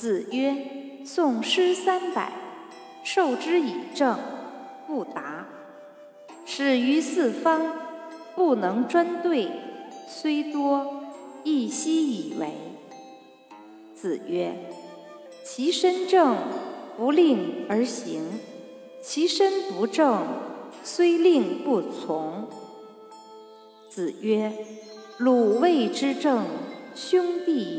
子曰：“宋诗三百，授之以政，不达。始于四方，不能专对，虽多，亦奚以为？”子曰：“其身正，不令而行；其身不正，虽令不从。”子曰：“鲁卫之政，兄弟